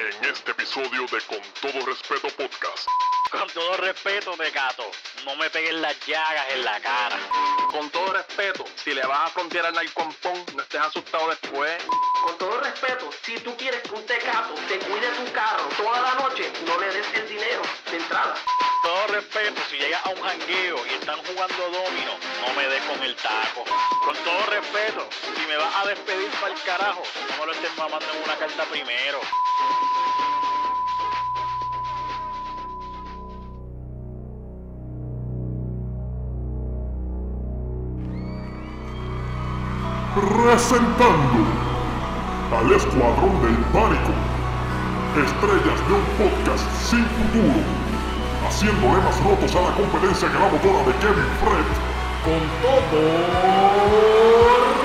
en este episodio de Con todo respeto podcast. Con todo respeto, gato, no me peguen las llagas en la cara. Con todo respeto, si le vas a frontear al narcompón, no estés asustado después. Con todo respeto, si tú quieres que un tecato te cuide tu carro toda la noche, no le des el dinero de entrada. Todo respeto, si llegas a un jangueo y están jugando domino, no me des con el taco. Con todo respeto, si me vas a despedir para el carajo, no me lo estés mamando en una carta primero. Presentando al Escuadrón del Pánico, estrellas de un podcast sin futuro, haciéndole más rotos a la competencia grabadora de Kevin Fred, con todo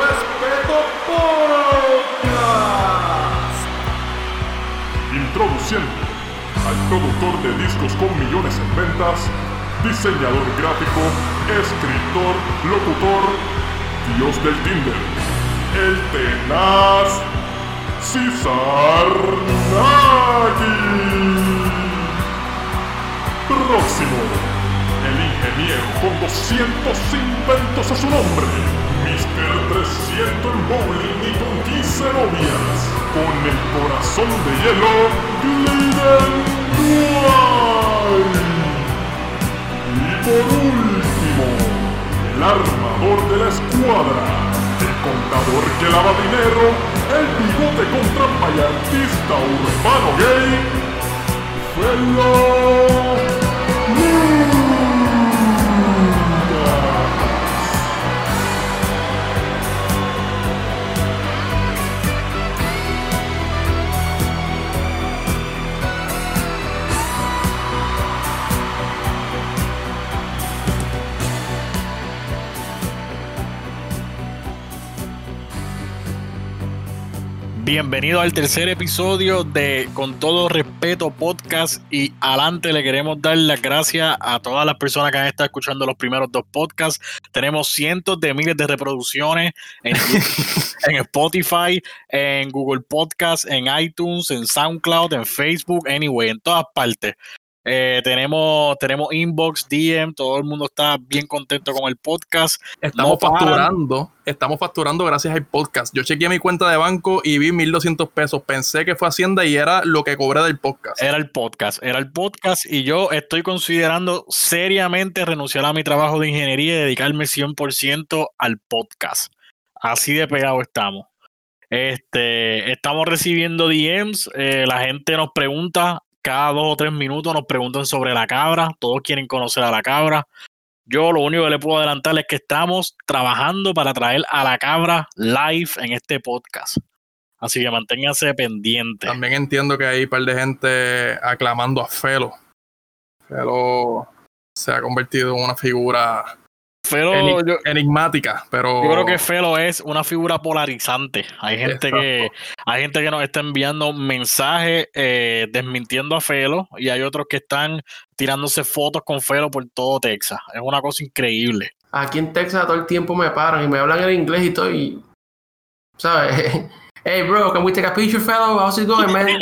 respeto podcast. Introduciendo al productor de discos con millones en ventas, diseñador gráfico, escritor, locutor, Dios del Tinder, el tenaz César Nagy. Próximo, el ingeniero con 200 inventos a su nombre, Mr. 300 en bowling y con 15 novias, con el corazón de hielo, Gliden. Y por último, el armador de la escuadra, el contador que lava dinero, el bigote con trampa y artista urbano gay, Felo you. Bienvenido al tercer episodio de Con todo respeto podcast y adelante le queremos dar las gracias a todas las personas que han estado escuchando los primeros dos podcasts. Tenemos cientos de miles de reproducciones en, en Spotify, en Google Podcast, en iTunes, en SoundCloud, en Facebook, anyway, en todas partes. Eh, tenemos, tenemos inbox, DM, todo el mundo está bien contento con el podcast. Estamos No facturando, estamos facturando gracias al podcast. Yo chequeé mi cuenta de banco y vi 1200 pesos. Pensé que fue Hacienda y era lo que cobré del podcast. Era el podcast, era el podcast y yo estoy considerando seriamente renunciar a mi trabajo de ingeniería y dedicarme 100% al podcast. Así de pegado estamos. Este, estamos recibiendo DMs, eh, la gente nos pregunta cada dos o tres minutos, nos preguntan sobre la cabra, todos quieren conocer a la cabra. Yo lo único que le puedo adelantar es que estamos trabajando para traer a la cabra live en este podcast. Así que manténganse pendientes. También entiendo que hay un par de gente aclamando a Felo. Felo se ha convertido en una figura Yo, enigmática, pero Yo creo que Felo es una figura polarizante. Hay gente que hay gente que nos está enviando mensajes eh, desmintiendo a Felo y hay otros que están tirándose fotos con Felo por todo Texas. Es una cosa increíble. Aquí en Texas todo el tiempo me paran y me hablan en inglés y todo y... ¿Sabes? Hey bro, can we take a picture, fellow? How's it going, man?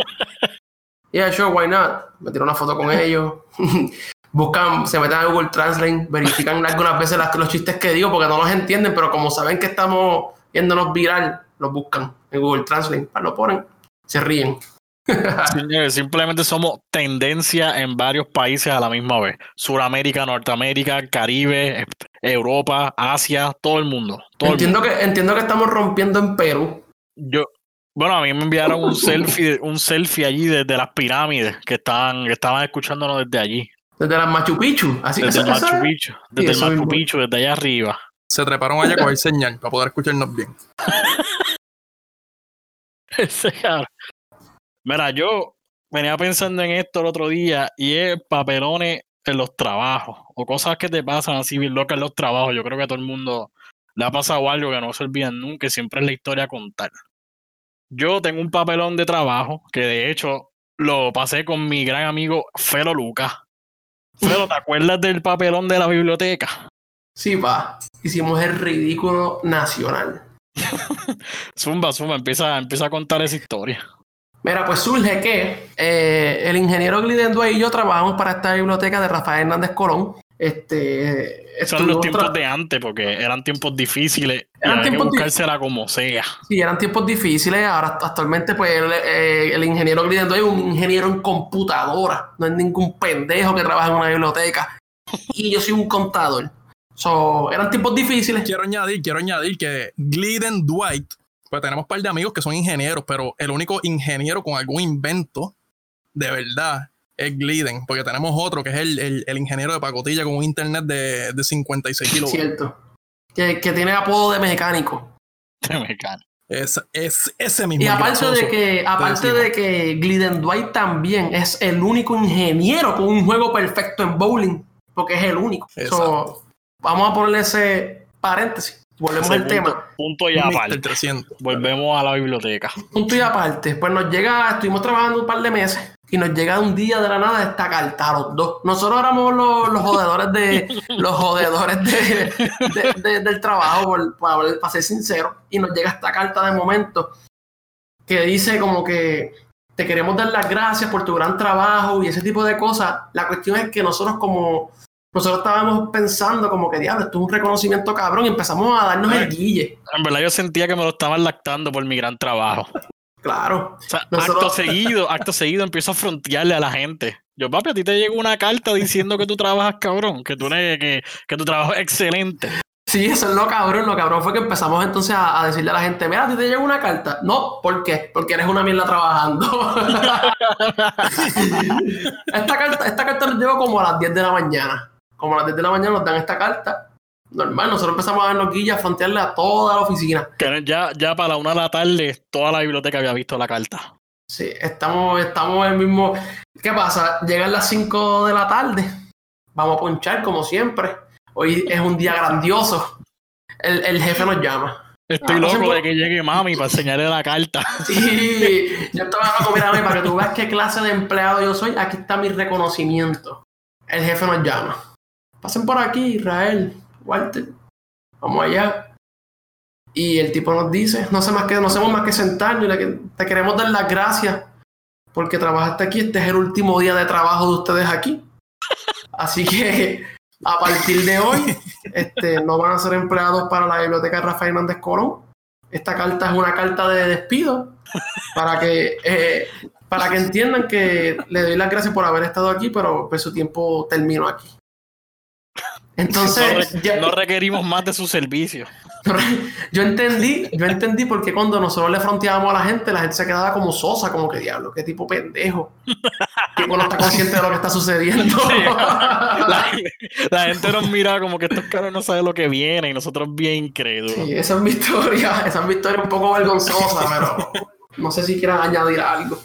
yeah, sure, why not? Me tiro una foto con ellos. Buscan, se meten a Google Translate, verifican algunas veces las- los chistes que digo porque no los entienden, pero como saben que estamos yéndonos viral, los buscan en Google Translate. Lo ponen, se ríen. Señores, Simplemente somos tendencia en varios países a la misma vez. Suramérica, Norteamérica, Caribe, eh, Europa, Asia, todo el mundo. Todo el Entiendo que, entiendo que estamos rompiendo en Perú. Yo, bueno, a mí me enviaron un selfie, un selfie allí desde las pirámides que estaban, que estaban escuchándonos desde allí, Desde las Machu Picchu. Así desde el Machu Picchu, desde el Machu mismo. Picchu, desde allá arriba. se treparon allá a coger señal para poder escucharnos bien. Mira, yo venía pensando en esto el otro día y es papelones en los trabajos o cosas que te pasan así bien locas en los trabajos. Yo creo que a todo el mundo le ha pasado algo que no se olvidan nunca y siempre es la historia a contar. Yo tengo un papelón de trabajo que de hecho lo pasé con mi gran amigo Felo Lucas. Felo, ¿te acuerdas del papelón de la biblioteca? Sí, va. Hicimos el ridículo nacional. Zumba, zumba, empieza, empieza a contar esa historia. Mira, pues surge que eh, el ingeniero Glidendway y yo trabajamos para esta biblioteca de Rafael Hernández Colón. Este, Son los tiempos de antes, porque eran tiempos difíciles. Eran tiempos como sea. Sí, eran tiempos difíciles. Ahora actualmente, pues, el, eh, el ingeniero es un ingeniero en computadora. No es ningún pendejo que trabaja en una biblioteca. Y yo soy un contador. So, eran tiempos difíciles. Quiero añadir, quiero añadir que Glidden Dwight, pues tenemos un par de amigos que son ingenieros, pero el único ingeniero con algún invento de verdad es Glidden, porque tenemos otro que es el, el- el ingeniero de pacotilla con un internet de, de 56 kilos. Cierto. Que, que tiene apodo de mecánico. Me cago. Es, es ese mismo. Y aparte de que, aparte de que Glidendway también es el único ingeniero con un juego perfecto en bowling, porque es el único. Exacto. So, vamos a ponerle ese paréntesis. Volvemos Ese al punto, tema. punto y aparte. 300. Volvemos a la biblioteca. Punto y aparte. Pues nos llega, estuvimos trabajando un par de meses y nos llega un día de la nada esta carta a los dos. Nosotros éramos los, los jodedores de los jodedores de, de- de- del trabajo, por, por para ser sincero. Y nos llega esta carta de momento que dice como que te queremos dar las gracias por tu gran trabajo y ese tipo de cosas. La cuestión es que nosotros como nosotros estábamos pensando como que diablo, esto es un reconocimiento cabrón y empezamos a darnos el guille. En verdad yo sentía que me lo estaban lactando por mi gran trabajo. Claro. O sea, Nosotros- acto seguido, acto seguido empiezo a frontearle a la gente. Yo, papi, a ti te llegó una carta diciendo que tú trabajas cabrón, que tú eres- que, que tu trabajo es excelente. Sí, eso es lo cabrón. Lo cabrón fue que empezamos entonces a, a decirle a la gente, mira, a ti te llegó una carta. No, ¿por qué? Porque eres una mierda trabajando. esta, carta, esta carta nos llegó como a las 10 de la mañana. Como a las 10 de la mañana nos dan esta carta. Normal, nosotros empezamos a darnos guillas, a frontearle a toda la oficina. Que ya, ya para la una de la tarde, toda la biblioteca había visto la carta. Sí, estamos, estamos en el mismo. ¿Qué pasa? Llegan las 5 de la tarde. Vamos a ponchar como siempre. Hoy es un día grandioso. El, el jefe nos llama. Estoy Ah, loco de que llegue mami para enseñarle la carta. Sí, yo estaba loco, mira, mira, para que tú veas qué clase de empleado yo soy, aquí está mi reconocimiento. El jefe nos llama. Pasen por aquí, Israel, Walter. Vamos allá. Y el tipo nos dice, no sé más que, no hacemos más que sentarnos y le- te queremos dar las gracias porque trabajaste aquí, este es el último día de trabajo de ustedes aquí. Así que a partir de hoy, este, no van a ser empleados para la biblioteca Rafael Hernández Colón. Esta carta es una carta de despido para que, eh, para que entiendan que le doy las gracias por haber estado aquí, pero pues, su tiempo terminó aquí. No, Entonces, re- ya- no requerimos más de su servicio. yo entendí, yo entendí porque cuando nosotros le fronteábamos a la gente, la gente se quedaba como sosa, como que diablo, qué tipo pendejo. tipo no está consciente de lo que está sucediendo. La, la gente nos mira como que estos caras no saben lo que viene y nosotros bien incrédulos. Sí, esa es mi historia, esa es mi historia un poco vergonzosa, pero no sé si quieran añadir algo.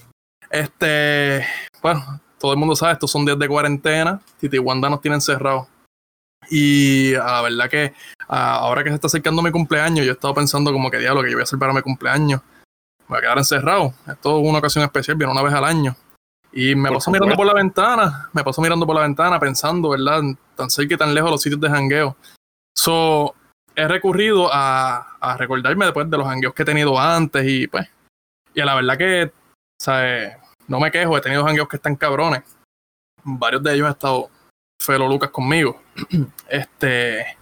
Este, bueno, todo el mundo sabe, estos son días de cuarentena. Titi y Wanda nos tienen cerrados. Y a la verdad que ah, ahora que se está acercando mi cumpleaños, yo he estado pensando como que diablo que yo voy a hacer para mi cumpleaños. Me voy a quedar encerrado. Esto es una ocasión especial, viene una vez al año. Y me paso mirando por la ventana, me paso mirando por la ventana pensando, ¿verdad? Tan cerca y tan lejos los sitios de jangueo. So, he recurrido a, a recordarme después de los jangueos que he tenido antes y pues, y a la verdad que, ¿sabes? No me quejo, he tenido jangueos que están cabrones. Varios de ellos han estado Felo Lucas conmigo. Este.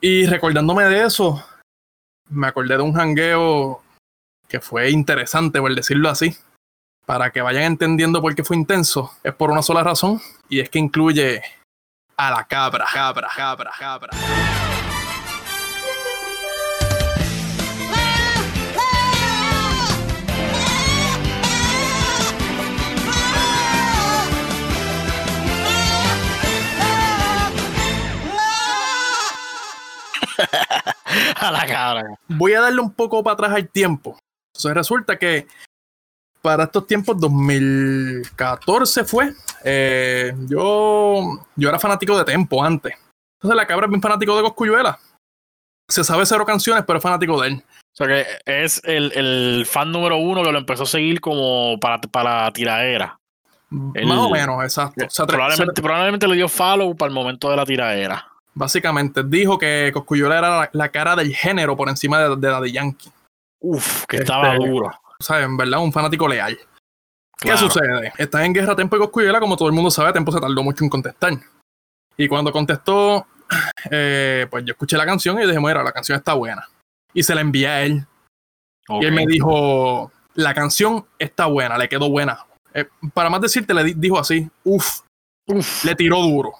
Y recordándome de eso, me acordé de un jangueo que fue interesante, por decirlo así. Para que vayan entendiendo por qué fue intenso, es por una sola razón, y es que incluye a la cabra, cabra, cabra, cabra. A la cara. voy a darle un poco para atrás al tiempo. Entonces resulta que para estos tiempos, 2014 fue, eh, yo, yo era fanático de Tempo antes. Entonces la cabra es bien fanático de Coscuyuela. Se sabe cero canciones, pero es fanático de él. O sea que es el, el fan número uno que lo empezó a seguir como para, para la tiradera. El- Más o menos, exacto. O sea, tre- Probablemente, probablemente le dio follow para el momento de la tiradera. Básicamente dijo que Coscuyuela era la, la cara del género por encima de, de Daddy Yankee. Uf, que Este- estaba duro. ¿sabes? En verdad, un fanático leal. ¿Qué sucede? Están en guerra Tempo y Coscuyuela, como todo el mundo sabe, Tempo se tardó mucho en contestar. Y cuando contestó, eh, pues yo escuché la canción y dije, mira, la canción está buena. Y se la envié a él. Y él me dijo, la canción está buena, le quedó buena. Eh, para más decirte, le di- dijo así, uff, Uf. le tiró duro.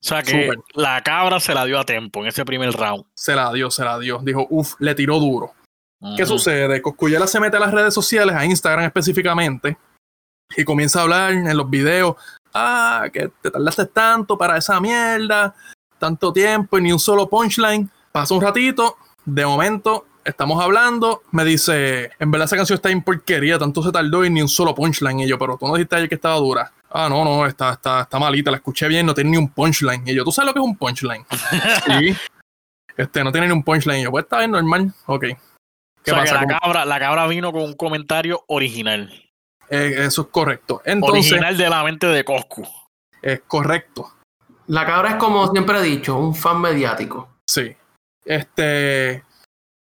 O sea que la cabra se la dio a tiempo en ese primer round. Se la dio, se la dio. Dijo, uff, le tiró duro. ¿Qué sucede? Coscuyela se mete a las redes sociales, a Instagram específicamente, y comienza a hablar en los videos. Ah, que te tardaste tanto para esa mierda, tanto tiempo y ni un solo punchline. Pasa un ratito, de momento estamos hablando, me dice, en verdad esa canción está en porquería, tanto se tardó y ni un solo punchline. Y yo, pero tú no dijiste ayer que estaba dura. Ah, no, no, está, está, está malita, la escuché bien, no tiene ni un punchline. Y yo, ¿tú sabes lo que es un punchline? sí. Este, no tiene ni un punchline. Y yo, pues está bien, normal. Ok. ¿Qué O sea, que pasa? la cabra, la cabra vino con un comentario original. Eh, eso es correcto. Entonces, original de la mente de Coscu. es correcto. La cabra es como siempre he dicho, un fan mediático. Sí. Este.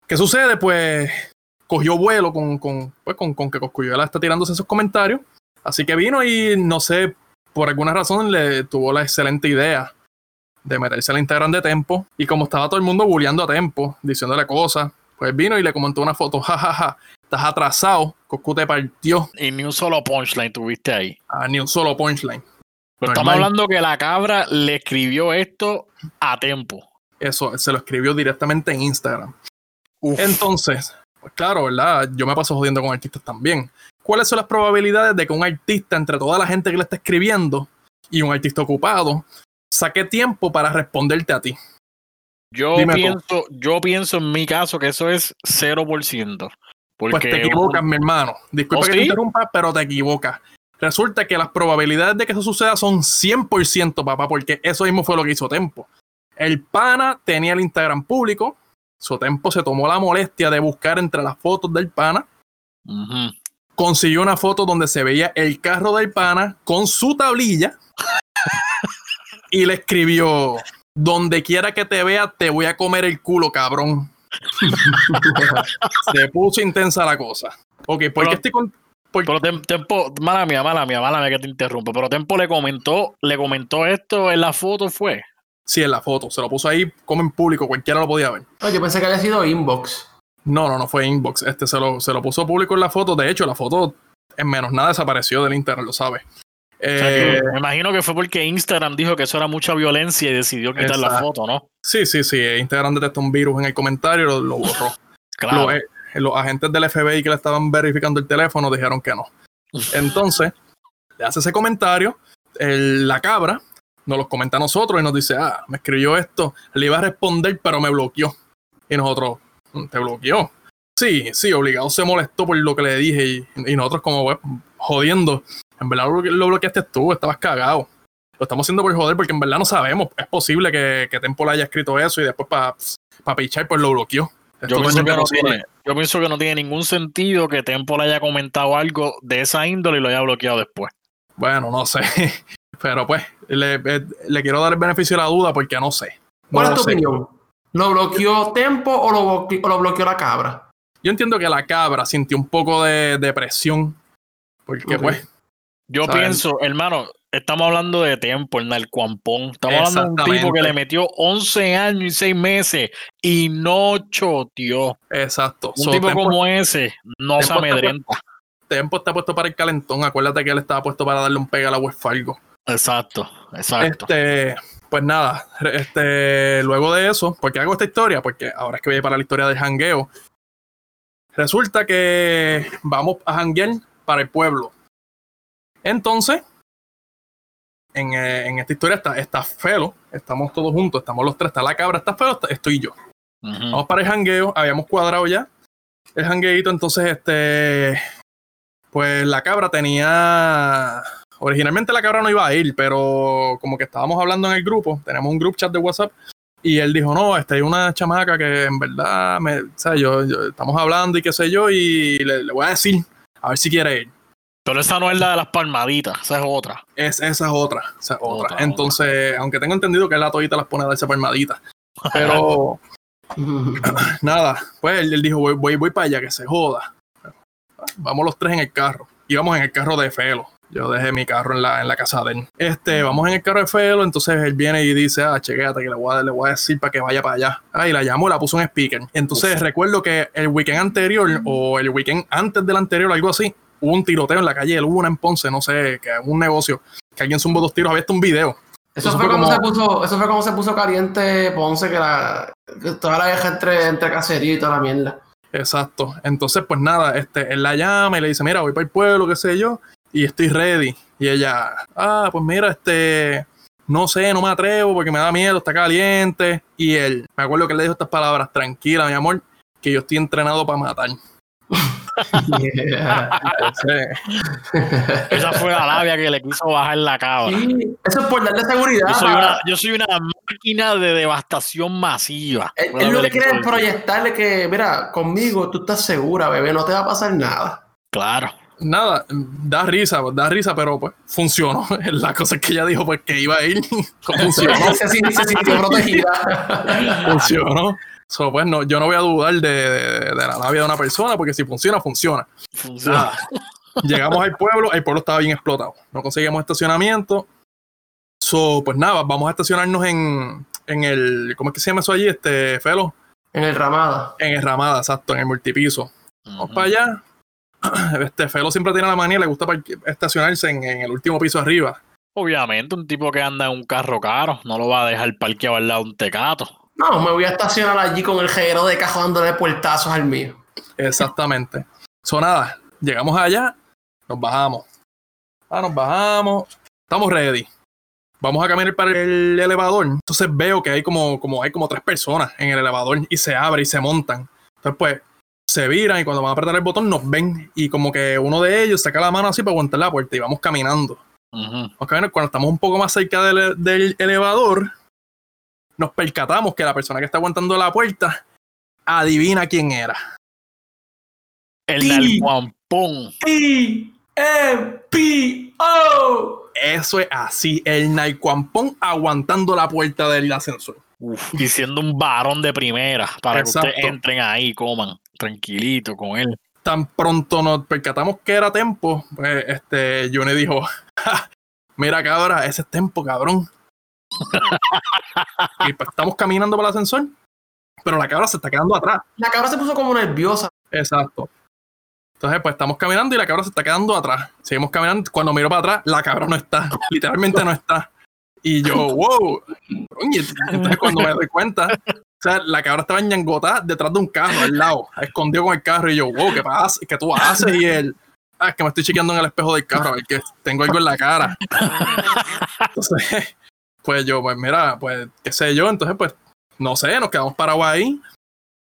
¿Qué sucede? Pues cogió vuelo con, con, pues, con, con que Coscuyuela está tirándose esos comentarios. Así que vino y no sé, por alguna razón le tuvo la excelente idea de meterse al Instagram de Tempo. Y como estaba todo el mundo bulleando a Tempo, diciéndole cosas, pues vino y le comentó una foto. jajaja, estás atrasado. Coscu te partió. Y ni un solo punchline tuviste ahí. Ah, ni un solo punchline. Pero Normal. estamos hablando que la cabra le escribió esto a tiempo. Eso se lo escribió directamente en Instagram. Uf. Entonces, pues claro, ¿verdad? Yo me paso jodiendo con artistas también. ¿Cuáles son las probabilidades de que un artista, entre toda la gente que le está escribiendo y un artista ocupado, saque tiempo para responderte a ti? yo dime tú. pienso, yo pienso en mi caso que eso es 0%. Porque Pues te equivocas, mi hermano. Disculpa ¿Oh, que te interrumpa, pero te equivocas. Resulta que las probabilidades de que eso suceda son 100%, papá, porque eso mismo fue lo que hizo Tempo. El pana tenía el Instagram público, su Tempo se tomó la molestia de buscar entre las fotos del pana Ujú. Consiguió una foto donde se veía el carro del pana con su tablilla y le escribió: Donde quiera que te vea, te voy a comer el culo, cabrón. se puso intensa la cosa. Ok, ¿por Pero- qué estoy con.? por- Pero Tem- Tempo, mala mía, mala mía, mala mía que te interrumpo. Pero Tempo le comentó, le comentó esto en la foto, fue. Sí, en la foto. Se lo puso ahí como en público, cualquiera lo podía ver. No, yo pensé que había sido inbox. No, no, no fue inbox. Este se lo, se lo puso público en la foto. De hecho, la foto en menos nada desapareció del internet, lo sabe. O sea, que Eh, me imagino que fue porque Instagram dijo que eso era mucha violencia y decidió quitar la foto, ¿no? sí, sí, sí. Instagram detectó un virus en el comentario y lo, lo borró. Claro. Los, eh, los agentes del FBI que le estaban verificando el teléfono dijeron que no. Entonces, le hace ese comentario, el- la cabra nos los comenta a nosotros y nos dice, ah, me escribió esto, le iba a responder, pero me bloqueó. Y nosotros, "Mm, ¿te bloqueó? Sí, sí, obligado se molestó por lo que le dije y, y nosotros como jodiendo. En verdad lo, lo bloqueaste tú, estabas cagado. Lo estamos haciendo por joder porque en verdad no sabemos. Es posible que, que Tempo le haya escrito eso y después para pa pichar pues lo bloqueó. Yo pienso, que no tiene, yo pienso que no tiene ningún sentido que Tempo le haya comentado algo de esa índole y lo haya bloqueado después. Bueno, no sé. Pero pues, le, eh, le quiero dar el beneficio de la duda porque no sé. No ¿Cuál es tu sé. opinión? ¿Lo bloqueó Tempo o lo, bloque- o lo bloqueó la cabra? Yo entiendo que la cabra sintió un poco de depresión. Porque Ok. pues, Yo pienso, hermano, estamos hablando de Tempo, el narcuampón. Estamos hablando de un tipo que le metió 11 años y 6 meses y no choteó. exacto. Un So, tipo Tempo, como ese no se amedrenta. Tempo está puesto para el calentón. Acuérdate que él estaba puesto para darle un pega a la West Fargo. Exacto, exacto. Este, pues nada, este, luego de eso, ¿por qué hago esta historia? Porque ahora es que voy a ir para la historia del jangueo. Resulta que vamos a janguear para el pueblo. Entonces, en, eh, en esta historia está, está Felo, estamos todos juntos, estamos los tres, está la cabra, está Felo, está- estoy yo. Vamos para el jangueo, habíamos cuadrado ya el jangueito, entonces este, pues la cabra tenía, originalmente la cabra no iba a ir, pero como que estábamos hablando en el grupo, tenemos un group chat de WhatsApp, y él dijo, no, este hay una chamaca que en verdad, me, o sea, yo, yo- estamos hablando y qué sé yo, y le, le voy a decir, a ver si quiere ir. Pero esa no es la de las palmaditas, esa es otra. Es, esa es otra, esa es otra. Otra, Entonces, aunque tengo entendido que él la todita las pone a darse palmaditas, pero... Nada, pues él, él dijo, voy, voy, voy para allá, que se joda. Vamos los tres en el carro. Íbamos en el carro de Felo. Yo dejé mi carro en la, en la casa de él. Este, vamos en el carro de Felo, entonces él viene y dice, ah, chequéate que le voy, a, le voy a decir para que vaya para allá. Ah, y la llamó, la puso en speaker. Entonces recuerdo que el weekend anterior o el weekend antes del anterior, algo así, hubo un tiroteo en la calle, hubo una en Ponce, no sé, que un negocio, que alguien zumbó dos tiros, había hasta un video. Eso Eso fue, como como- se puso, eso fue como se puso caliente Ponce, que, la, que toda la vieja entre, entre caserío y toda la mierda. Exacto. Entonces, pues nada, este, él la llama y le dice, mira, voy para el pueblo, qué sé yo, y estoy ready. Y ella, ah, pues mira, este, no sé, no me atrevo porque me da miedo, está caliente. Y él, me acuerdo que él le dijo estas palabras, tranquila, mi amor, que yo estoy entrenado para matar. Entonces, Esa fue la labia que le quiso bajar la cabra. Sí, eso es por darle seguridad. Yo soy, una, yo soy una máquina de devastación masiva. Él, él lo que quiere es proyectarle que, mira, conmigo tú estás segura, bebé, no te va a pasar nada. Claro. Nada, da risa, da risa, pero pues funcionó. La cosa es que ella dijo pues que iba a ir. funcionó. se, sin- se sintió protegida. funcionó. So, pues no, yo no voy a dudar de, de- de la labia de una persona, porque si funciona, funciona. Funciona. Llegamos al pueblo, el pueblo estaba bien explotado. No conseguimos estacionamiento. So, pues nada, vamos a estacionarnos en, en el. ¿Cómo es que se llama eso allí? Este, Felo. En el ramada. En el Ramada, exacto, en el multipiso. Vamos para allá. Este Felo siempre tiene la manía, le gusta estacionarse en, en el último piso arriba. Obviamente, un tipo que anda en un carro caro no lo va a dejar parqueado al lado de un tecato. No, me voy a estacionar allí con el jeguero de cajo dándole puertazos al mío. Exactamente. So nada, llegamos allá, nos bajamos. Ah, nos bajamos. Estamos ready. Vamos a caminar para el elevador. Entonces veo que hay como, como hay como tres personas en el elevador y se abre y se montan. Entonces, pues, se viran y cuando van a apretar el botón nos ven. Y como que uno de ellos saca la mano así para aguantar la puerta y vamos caminando. Vamos caminando. Cuando estamos un poco más cerca del, del elevador, nos percatamos que la persona que está aguantando la puerta adivina quién era. El nalguampón. P-M-P-O. Eso es así, el Naikwampón aguantando la puerta del ascensor. Uf, diciendo un varón de primera para que ustedes entren ahí, coman tranquilito con él. Tan pronto nos percatamos que era Tempo, pues este, Johnny dijo, "Ja, mira cabra, ese es Tempo, cabrón. y pues estamos caminando por el ascensor, pero la cabra se está quedando atrás. La cabra se puso como nerviosa. Exacto. Entonces, pues estamos caminando y la cabra se está quedando atrás. Seguimos caminando. Cuando miro para atrás, la cabra no está. Literalmente no está. Y yo, wow. Entonces, cuando me doy cuenta, o sea, la cabra estaba ñangotada detrás de un carro al lado, escondido con el carro. Y yo, wow, ¿qué pasa? ¿Qué tú haces? Y él, ah, es que me estoy chequeando en el espejo del carro, a ver que tengo algo en la cara. Entonces, pues yo, pues mira, pues, qué sé yo. Entonces, pues, no sé, nos quedamos parados ahí.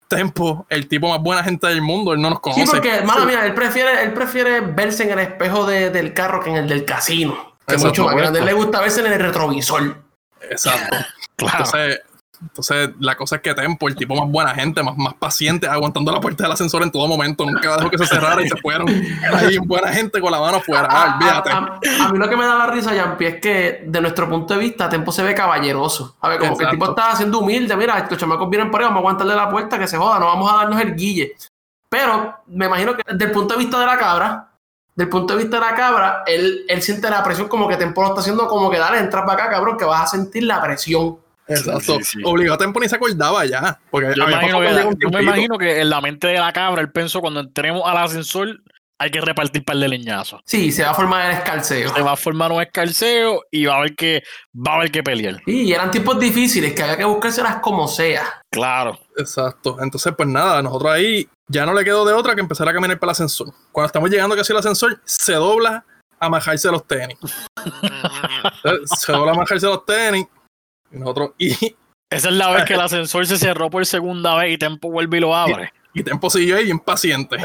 Tempo, el tipo más buena gente del mundo, él no nos Sí, conoce. porque, mano, mira, él prefiere, él prefiere verse en el espejo de- del carro que en el del casino. Que es Exacto, mucho más grande. A él le gusta verse en el retrovisor. Exacto. Claro. Entonces, entonces, la cosa es que Tempo, el tipo más buena gente, más, más paciente, aguantando la puerta del ascensor en todo momento, nunca dejó que se cerrara y se fueron. Ahí, buena gente con la mano afuera. Ah, A, olvídate. a- a mí lo que me da la risa, Yampi, es que de nuestro punto de vista, Tempo se ve caballeroso. A ver, como que el tipo está siendo humilde. Mira, los chamacos vienen por ahí, vamos a aguantarle la puerta, que se joda, no vamos a darnos el guille. Pero me imagino que desde el punto de vista de la cabra, del punto de vista de la cabra, él, él siente la presión como que Tempo lo está haciendo como que dale, entra para acá, cabrón, que vas a sentir la presión. Exacto. Sí, sí. Obligado Tempo ni se acordaba ya. Porque Yo, imagino que me imagino que en la mente de la cabra él pensó cuando entremos al ascensor hay que repartir par de leñazos. Sí, se va a formar el escalceo. Se va a formar un escarceo y va a haber que, va a haber que pelear. Sí, y eran tiempos difíciles que había que buscárselas como sea. Claro. Exacto. Entonces, pues nada, nosotros ahí ya no le quedó de otra que empezar a caminar para el ascensor. Cuando estamos llegando casi al ascensor, se dobla a majarse los tenis. Se dobla a majarse los tenis. Y nosotros, y, Esa es la vez que el ascensor se cerró por segunda vez y Tempo vuelve y lo abre. Y Tempo siguió ahí bien paciente.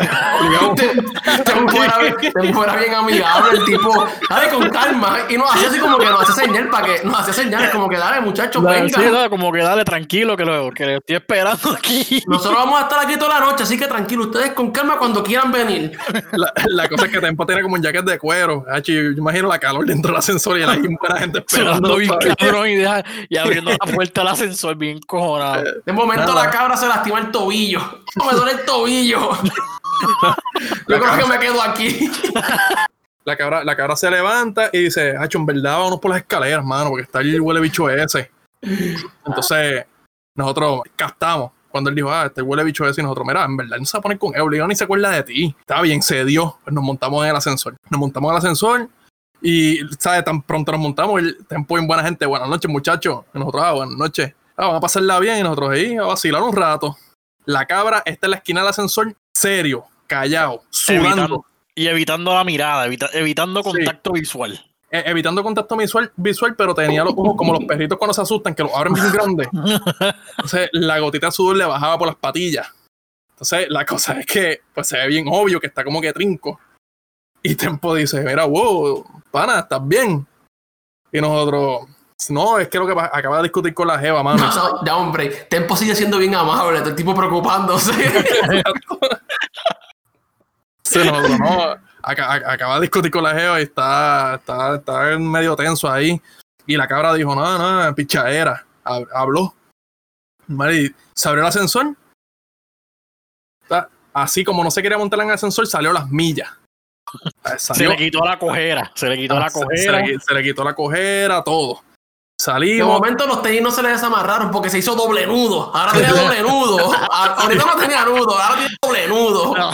Tempo era, Tempo era bien amigable, el tipo, dale con calma, y nos hacía así como que nos hace señal para que, nos hacía señales como que dale muchachos, Sí, venga. dale, como que dale tranquilo que lo que le estoy esperando aquí. Nosotros vamos a estar aquí toda la noche, así que tranquilo, ustedes con calma cuando quieran venir. La, la cosa es que Tempo tiene como un jacket de cuero. Hachi, Yo imagino la calor dentro del ascensor y buena gente esperando. Bien cabrón y, deja- y abriendo la puerta del ascensor bien cojonado. De momento Nada. la cabra se lastima el tobillo. Me duele el tobillo. Yo creo que me quedo aquí. La cabra, la cabra se levanta y dice, Hacho, en verdad vamos por las escaleras, mano, porque está el huele bicho ese. Entonces, nosotros captamos. Cuando él dijo, ah, este huele bicho ese, y nosotros, mira, en verdad no se va a poner con él, ni se acuerda de ti. Está bien, se dio. Pues nos montamos en el ascensor. Nos montamos en el ascensor y, ¿sabes? Tan pronto nos montamos, el tempo en buena gente. Buenas noches, muchachos. Y nosotros, ah, buenas noches. Ah, vamos a pasarla bien y nosotros ahí a vacilar un rato. La cabra está en la esquina del ascensor, serio, callado, sudando. Evitando, y evitando la mirada, evita- evitando Sí. contacto visual. eh, evitando contacto visual, visual, pero tenía los ojos como los perritos cuando se asustan, que los abren bien grandes. Entonces, la gotita de sudor le bajaba por las patillas. Entonces, la cosa es que, pues se ve bien obvio que está como que trinco. Y Tempo dice, mira, wow, pana, ¿estás bien? Y nosotros, no, es que lo que acaba de discutir con la jeva, mami. No, no, ya, hombre. Tempo sigue siendo bien amable. Todo el tipo preocupándose. Sí, nosotros, no, a- acaba de discutir con la jeva y está, está, está medio tenso ahí. Y la cabra dijo, no, no, pichadera. Hab- Habló. Mari, se abrió el ascensor. Así como no se quería montar en el ascensor, salió las millas. Se le quitó la cojera, se le quitó ah, la se- se, cojera. le, qui- se le quitó la cojera, todo. De Salimos. momento los tenis no se le desamarraron porque se hizo doble nudo. Ahora tiene doble nudo. Ahorita no tenía nudo, ahora tiene doble nudo. No,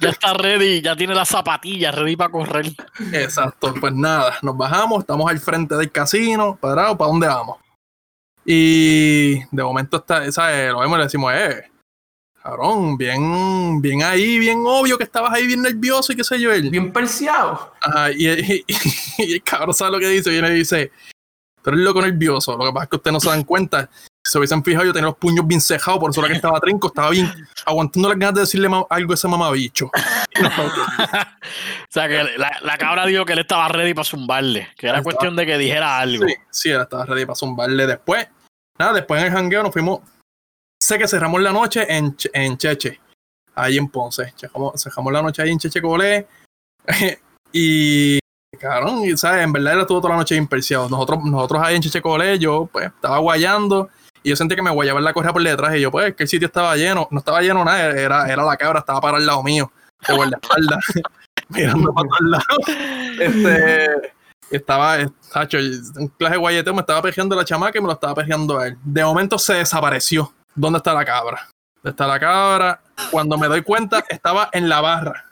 ya está ready, ya tiene las zapatillas ready para correr. Exacto, pues nada, nos bajamos, estamos al frente del casino, parados, ¿para dónde vamos? Y de momento está, ¿sabes? Lo vemos y le decimos, eh, cabrón, bien, bien ahí, bien obvio que estabas ahí bien nervioso y qué sé yo. Él. Bien perseado. Ajá, y, y- y el cabrón sabe lo que dice, viene y dice, pero es loco nervioso, lo que pasa es que ustedes no se dan cuenta. Si se hubiesen fijado, yo tenía los puños bien cejados, por eso era que estaba trinco, estaba bien aguantando las ganas de decirle algo a ese mamabicho. O sea que la, la cabra dijo que él estaba ready para zumbarle, que era cuestión de que dijera algo. Sí, sí, él estaba ready para zumbarle después. Nada, después en el jangueo nos fuimos. Sé que cerramos la noche en, en Cheche, ahí en Ponce. Cerramos, cerramos la noche ahí en Cheche Colé. y, cabrón, y, ¿sabes? En verdad él estuvo toda la noche imperciado. Nosotros, nosotros ahí en Cheche Colé, yo pues estaba guayando. Y yo sentí que me guayaba en la correa por detrás. Y yo, pues, que el sitio estaba lleno. No estaba lleno nada, era, era la cabra, estaba para al lado mío, de guardaespaldas, mirando para todos lados. Este, estaba, tacho, un clase de guayeteo, me estaba pejeando la chamaca y me lo estaba pejeando a él. De momento se desapareció. ¿Dónde está la cabra? ¿Dónde está la cabra? Cuando me doy cuenta, estaba en la barra.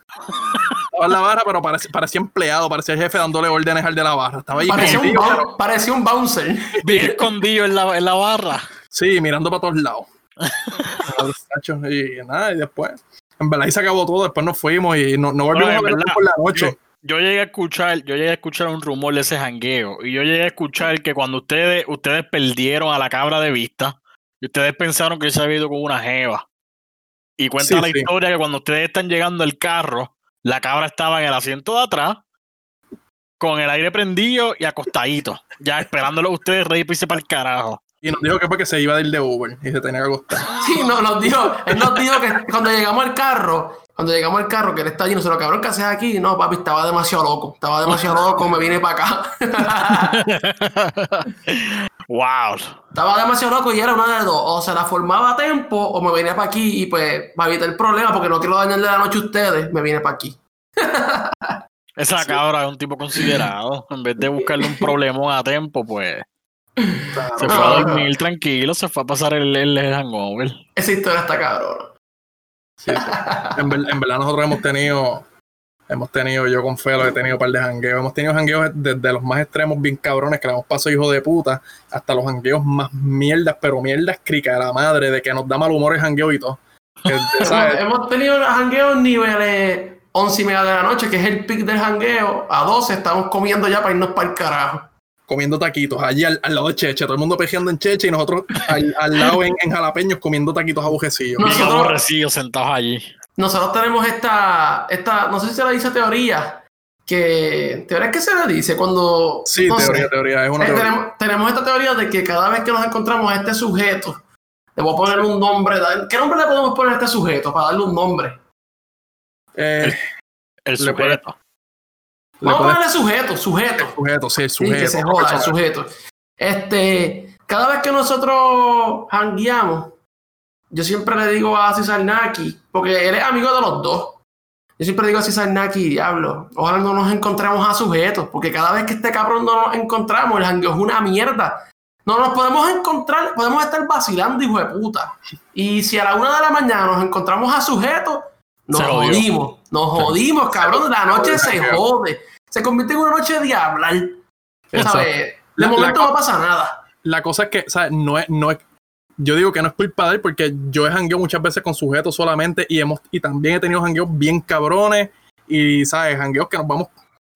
Estaba en la barra, pero parecía, parecía empleado, parecía el jefe dándole órdenes al de la barra. Estaba ahí Parecía un, escondido, bou- pero- parecía un bouncer. Bien escondido en la, en la barra. Sí, mirando para todos lados. Y nada, y después. En verdad, ahí se acabó todo. Después nos fuimos y no, no volvimos a ver verdad, por la noche. Yo llegué a escuchar, yo llegué a escuchar un rumor de ese jangueo y yo llegué a escuchar que cuando ustedes, ustedes perdieron a la cabra de vista y ustedes pensaron que se había ido con una jeva. Y cuenta Sí, la sí. historia que cuando ustedes están llegando al carro, la cabra estaba en el asiento de atrás con el aire prendido y acostadito, ya esperándolo a ustedes reír y para el carajo. Y nos dijo que porque se iba a ir de Uber y se tenía que acostar. Sí, no, nos dijo, él nos dijo que cuando llegamos al carro, cuando llegamos al carro, que él está allí, nosotros, cabrón, ¿qué haces aquí? No, papi, estaba demasiado loco. Estaba demasiado loco, me vine para acá. wow. estaba demasiado loco y era una de dos. O se la formaba a tiempo o me venía para aquí y pues para evitar el problema, porque no quiero dañarle la noche a ustedes, me vine para aquí. Esa cabra es un tipo considerado. En vez de buscarle un problemón a tiempo, pues se fue a dormir tranquilo, se fue a pasar el, el, el hangover. Esa historia está cabrón. Sí. En, ver- en verdad nosotros hemos tenido, hemos tenido, yo con Felo he tenido un par de jangueos, hemos tenido jangueos desde los más extremos bien cabrones que le hemos pasado hijo de puta, hasta los jangueos más mierdas, pero mierdas crica de la madre, de que nos da mal humor el jangueo y todo. Hemos tenido jangueos niveles 11 y media de la noche, que es el pic del jangueo. A 12 estamos comiendo ya para irnos para el carajo. Comiendo taquitos allí al, al lado de Cheche, todo el mundo pejeando en Cheche y nosotros al, al lado en, en jalapeños comiendo taquitos abujecillos. Nosotros- aborrecidos sentados allí. Nosotros tenemos esta, esta, no sé si se le dice teoría, que teoría es que se le dice cuando Sí, no sé. teoría, teoría, es una Eh, teoría. tenemos, tenemos esta teoría de que cada vez que nos encontramos a este sujeto, le voy a poner un nombre. ¿Qué nombre le podemos poner a este sujeto para darle un nombre? Eh, El sujeto. Vamos a ponerle sujeto, sujeto. sujeto, sí, el Sí, que sujeto. se joda, el sujeto. Este, cada vez que nosotros hangueamos, yo siempre le digo a César Naki, porque él es amigo de los dos. Yo siempre digo así, Sarnaki, diablo, ojalá no nos encontremos a sujetos, porque cada vez que este cabrón no nos encontramos, el jangueo es una mierda. No nos podemos encontrar, podemos estar vacilando, hijo de puta. Y si a la una de la mañana nos encontramos a sujetos, nos jodimos, nos jodimos, cabrón. La noche se jode. Se convierte en una noche de hablar. ¿Sabes? De momento la- no pasa nada. La cosa es que, sea, no es, no es, yo digo que no es culpa de él porque yo he jangueado muchas veces con sujetos solamente y hemos, y también he tenido jangueos bien cabrones y, ¿sabes? Jangueos que nos vamos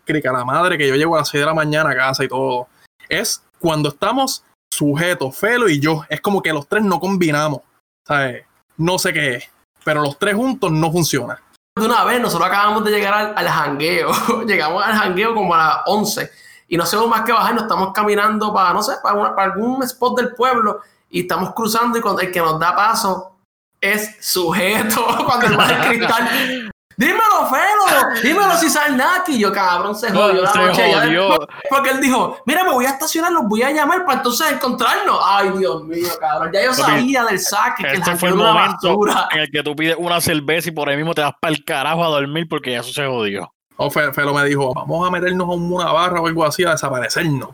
crica la madre, que yo llego a las 6 de la mañana a casa y todo. Es cuando estamos sujetos, Felo y yo, es como que los tres no combinamos, ¿sabes? No sé qué es, pero los tres juntos no funciona. de una vez, nosotros acabamos de llegar al, al jangueo. Llegamos al jangueo como a las 11 y no sabemos más que bajar, nos estamos caminando para, no sé, para, algún spot del pueblo y estamos cruzando y cuando el que nos da paso es sujeto. Cuando el baja el cristal, dímelo, Felo, dímelo, si Sarnaki. Yo, cabrón, se jodió la noche. ya jodió. porque él dijo, mira, me voy a estacionar, los voy a llamar para entonces encontrarnos. Ay, Dios mío, cabrón. Ya yo sabía del saque que el Este fue el una momento basura. en el que tú pides una cerveza y por ahí mismo te vas para el carajo a dormir porque eso se jodió. O Fe- Felo me dijo, vamos a meternos a una barra o algo así a desaparecernos.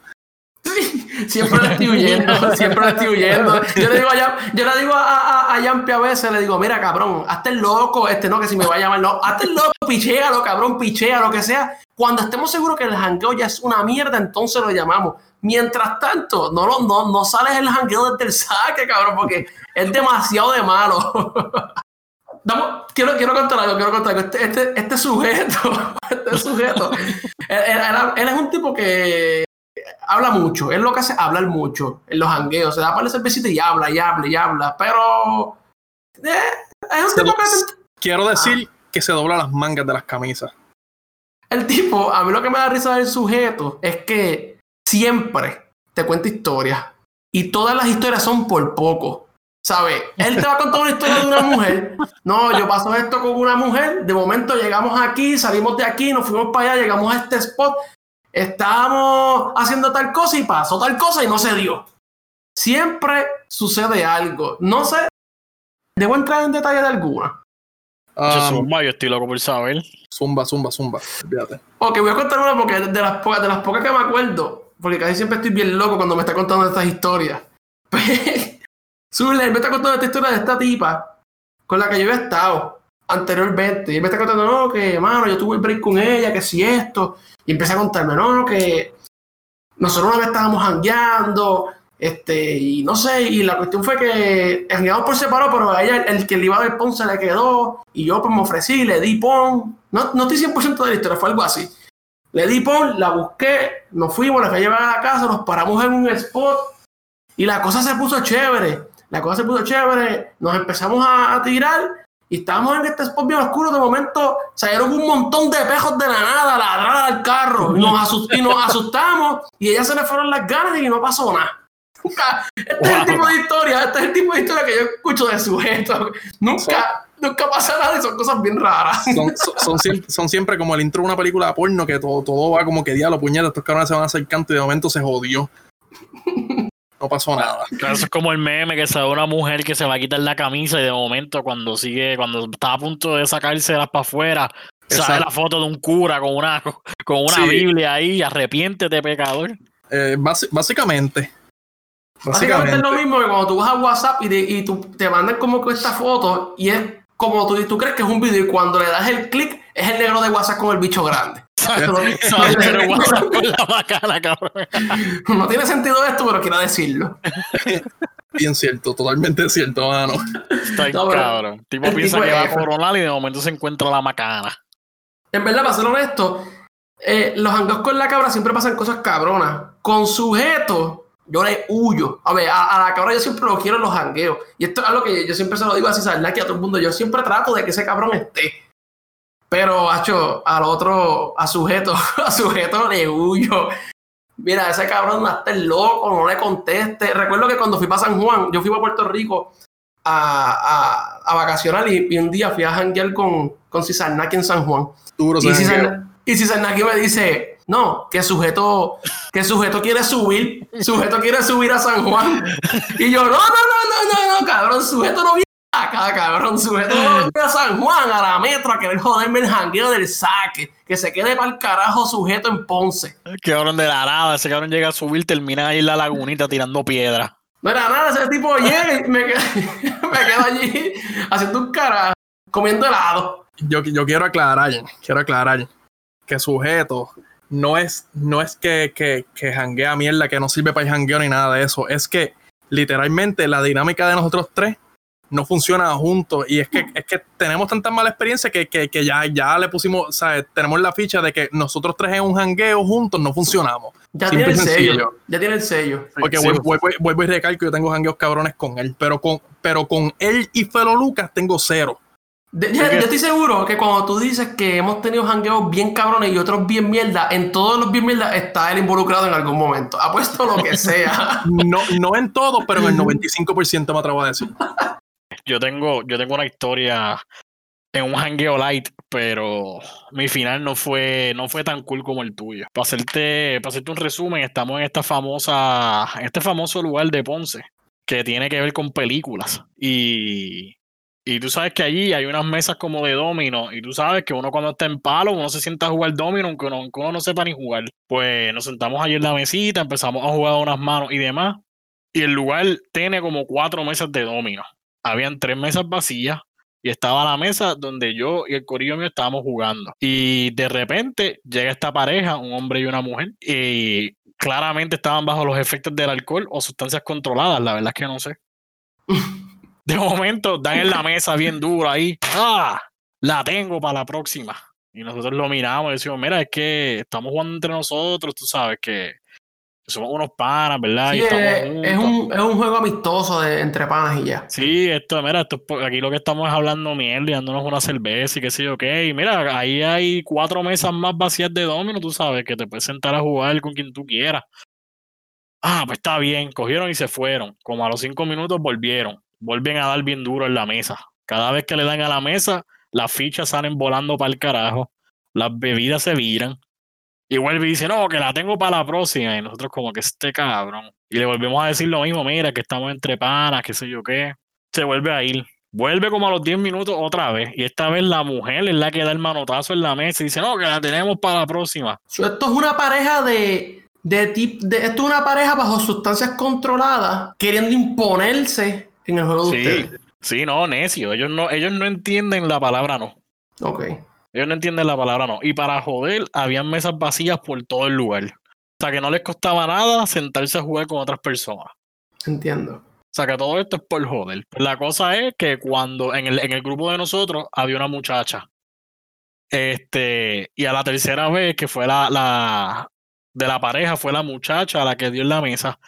Siempre le estoy huyendo, siempre le estoy huyendo. Yo le digo a, yo le digo a, a, a Yampi a veces, le digo, mira, cabrón, hazte el loco, este no, que si me va a llamar, no, hazte el loco, pichealo, cabrón, pichea, lo que sea. Cuando estemos seguros que el jangueo ya es una mierda, entonces lo llamamos. Mientras tanto, no, lo- no, no sales el jangueo desde el saque, cabrón, porque es demasiado de malo. Quiero, quiero contar algo, quiero contar algo. Este, este, este sujeto, este sujeto, él- él- él es un tipo que habla mucho. Él lo que hace es hablar mucho en los jangueos. Se da para el cervecita y habla, y habla, y habla. Pero eh, es un tipo que Quiero decir que se dobla las mangas de las camisas. el tipo, a mí lo que me da risa del sujeto es que siempre te cuenta historias. Y todas las historias son por poco. ¿Sabes? Él te va a contar una historia de una mujer. No, yo paso esto con una mujer. De momento llegamos aquí, salimos de aquí, nos fuimos para allá, llegamos a este spot. Estábamos haciendo tal cosa y pasó tal cosa y no se dio. Siempre sucede algo. No sé. Debo entrar en detalle de alguna. Yo Ah, zumba, yo estoy loco por saber. zumba, zumba, zumba. Ok, voy a contar una porque de las, pocas, de las pocas que me acuerdo, porque casi siempre estoy bien loco cuando me está contando estas historias. Zule, él me está contando esta historia de esta tipa con la que yo había estado anteriormente. Y él me está contando, no, que, mano, yo tuve el break con ella, que si esto. Y empieza a contarme, no, que nosotros una vez estábamos jangueando, este, y no sé, y la cuestión fue que jangueamos por separado, pero a ella el, el que le iba a dar pon se le quedó, y yo pues me ofrecí, le di pon. No, no estoy 100% de la historia, fue algo así. Le di pon, la busqué, nos fuimos, la fui a llevar a la casa, nos paramos en un spot, y la cosa se puso chévere. La cosa se puso chévere, nos empezamos a, a tirar, y estábamos en este spot bien oscuro, de momento salieron un montón de pejos de la nada a ladrar al carro, y nos, asust- y nos asustamos, y a ella se le fueron las ganas y no pasó nada. Nunca, este es el tipo de historia, este es el tipo de historia que yo escucho de sujetos. Nunca, nunca pasa nada y son cosas bien raras. Son, son, siempre, son siempre como el intro de una película de porno que todo, todo va como que diablo, puñeta, estos cabrones se van acercando y de momento se jodió. No pasó nada. Claro, Eso es como el meme que se ve una mujer que se va a quitar la camisa y de momento cuando sigue, cuando está a punto de sacárselas para afuera, sale Exacto. la foto de un cura con una, con una Sí. Biblia ahí, arrepiéntete pecador. Eh, básicamente. Básicamente es lo mismo que cuando tú vas a WhatsApp y, te- y tú, te mandan como que esta foto y es como tú, tú crees que es un video y cuando le das el clic es el negro de WhatsApp con el bicho grande. No, tiene, el WhatsApp con la bacana, cabrón. no tiene sentido esto, pero quiero decirlo. Bien cierto, totalmente cierto, mano. Está No, cabrón. El tipo el piensa tipo que va a coronar y de momento se encuentra la macana. En verdad, para ser honesto, eh, los hangueos con la cabra siempre pasan cosas cabronas. Con sujetos, yo le huyo. A ver, a, a la cabra yo siempre lo quiero en los hangueos. Y esto es algo que yo siempre se lo digo así, Sarnaki, a todo el mundo. Yo siempre trato de que ese cabrón esté. Pero, hacho, al otro, a sujeto, a sujeto le huyo. Mira, ese cabrón no esté loco, no le conteste. Recuerdo que cuando fui para San Juan, yo fui para Puerto Rico a, a, a vacacionar y, y un día fui a janguear con, con Cisarnaki en San Juan. Duro, Y Sarna- y si Sarnaki me dice, no, que sujeto, que sujeto quiere subir, sujeto quiere subir a San Juan. Y yo, no, no, no, no, no, no, cabrón, sujeto no viene acá, cabrón. Sujeto a San Juan, a la metro, a querer joderme el jangueo del saque. Que se quede para el carajo sujeto en Ponce. Que cabrón de la nada, ese cabrón llega a subir, termina ahí en la lagunita tirando piedra. No era nada, ese tipo llega y me quedo, me quedo allí haciendo un carajo, comiendo helado. Yo, yo quiero aclarar, quiero aclarar que sujeto no es, no es que, que, que janguea mierda, que no sirve para el jangueo ni nada de eso. Es que literalmente la dinámica de nosotros tres no funciona juntos. Y es que, es que tenemos tanta mala experiencia que, que, que ya, ya le pusimos, ¿sabes? Tenemos la ficha de que nosotros tres en un jangueo juntos no funcionamos. Ya Simple tiene el sencillo. sello. Ya tiene el sello. Porque Sí, vuelvo, vuelvo- vuelvo y recalco, yo tengo jangueos cabrones con él, pero con, pero con él y Felo Lucas tengo cero. De- ya- yo estoy seguro que cuando tú dices que hemos tenido jangueos bien cabrones y otros bien mierda, en todos los bien mierda está él involucrado en algún momento. Apuesto lo que sea. No, no en todo, pero en el 95% me atrevo a decir. Yo tengo, yo tengo una historia en un hangueo light, pero mi final no fue, no fue tan cool como el tuyo. Para hacerte, un resumen, estamos en esta famosa, en este famoso lugar de Ponce, que tiene que ver con películas. Y, y tú sabes que allí hay unas mesas como de domino, y tú sabes que uno cuando está en palo, uno se sienta a jugar domino, aunque uno, aunque uno no sepa ni jugar. Pues nos sentamos allí en la mesita, empezamos a jugar unas manos y demás. Y el lugar tiene como cuatro mesas de domino. Habían tres mesas vacías y estaba la mesa donde yo y el corillo mío estábamos jugando. Y de repente llega esta pareja, un hombre y una mujer, y claramente estaban bajo los efectos del alcohol o sustancias controladas, la verdad es que no sé. De momento dan en la mesa bien duro ahí. ¡Ah! La tengo para la próxima. Y nosotros lo miramos y decimos, mira, es que estamos jugando entre nosotros, tú sabes que somos unos panas, ¿verdad? Sí, y estamos es, un, es un juego amistoso de, entre panas y ya. Sí, esto, mira, esto, aquí lo que estamos es hablando mierda y dándonos una cerveza y qué sé yo qué. Y mira, ahí hay cuatro mesas más vacías de domino, tú sabes, que te puedes sentar a jugar con quien tú quieras. Ah, pues está bien, cogieron y se fueron. Como a los cinco minutos volvieron. Vuelven a dar bien duro en la mesa. Cada vez que le dan a la mesa, las fichas salen volando para el carajo. Las bebidas se viran. Y vuelve y dice, no, que la tengo para la próxima. Y nosotros como que este cabrón. Y le volvemos a decir lo mismo, mira, que estamos entre panas, qué sé yo qué. Se vuelve a ir. Vuelve como a los 10 minutos otra vez. Y esta vez la mujer es la que da el manotazo en la mesa y dice, no, que la tenemos para la próxima. Esto es una pareja de, de, tip, de esto es una pareja bajo sustancias controladas queriendo imponerse en el juego de ustedes. sí, no, necio. Ellos no, ellos no entienden la palabra no. Ok. Ellos no entienden la palabra no. Y para joder, habían mesas vacías por todo el lugar. O sea que no les costaba nada sentarse a jugar con otras personas. Entiendo. O sea que todo esto es por joder. La cosa es que cuando en el, en el grupo de nosotros había una muchacha. Este, y a la tercera vez que fue la, la de la pareja, fue la muchacha a la que dio en la mesa.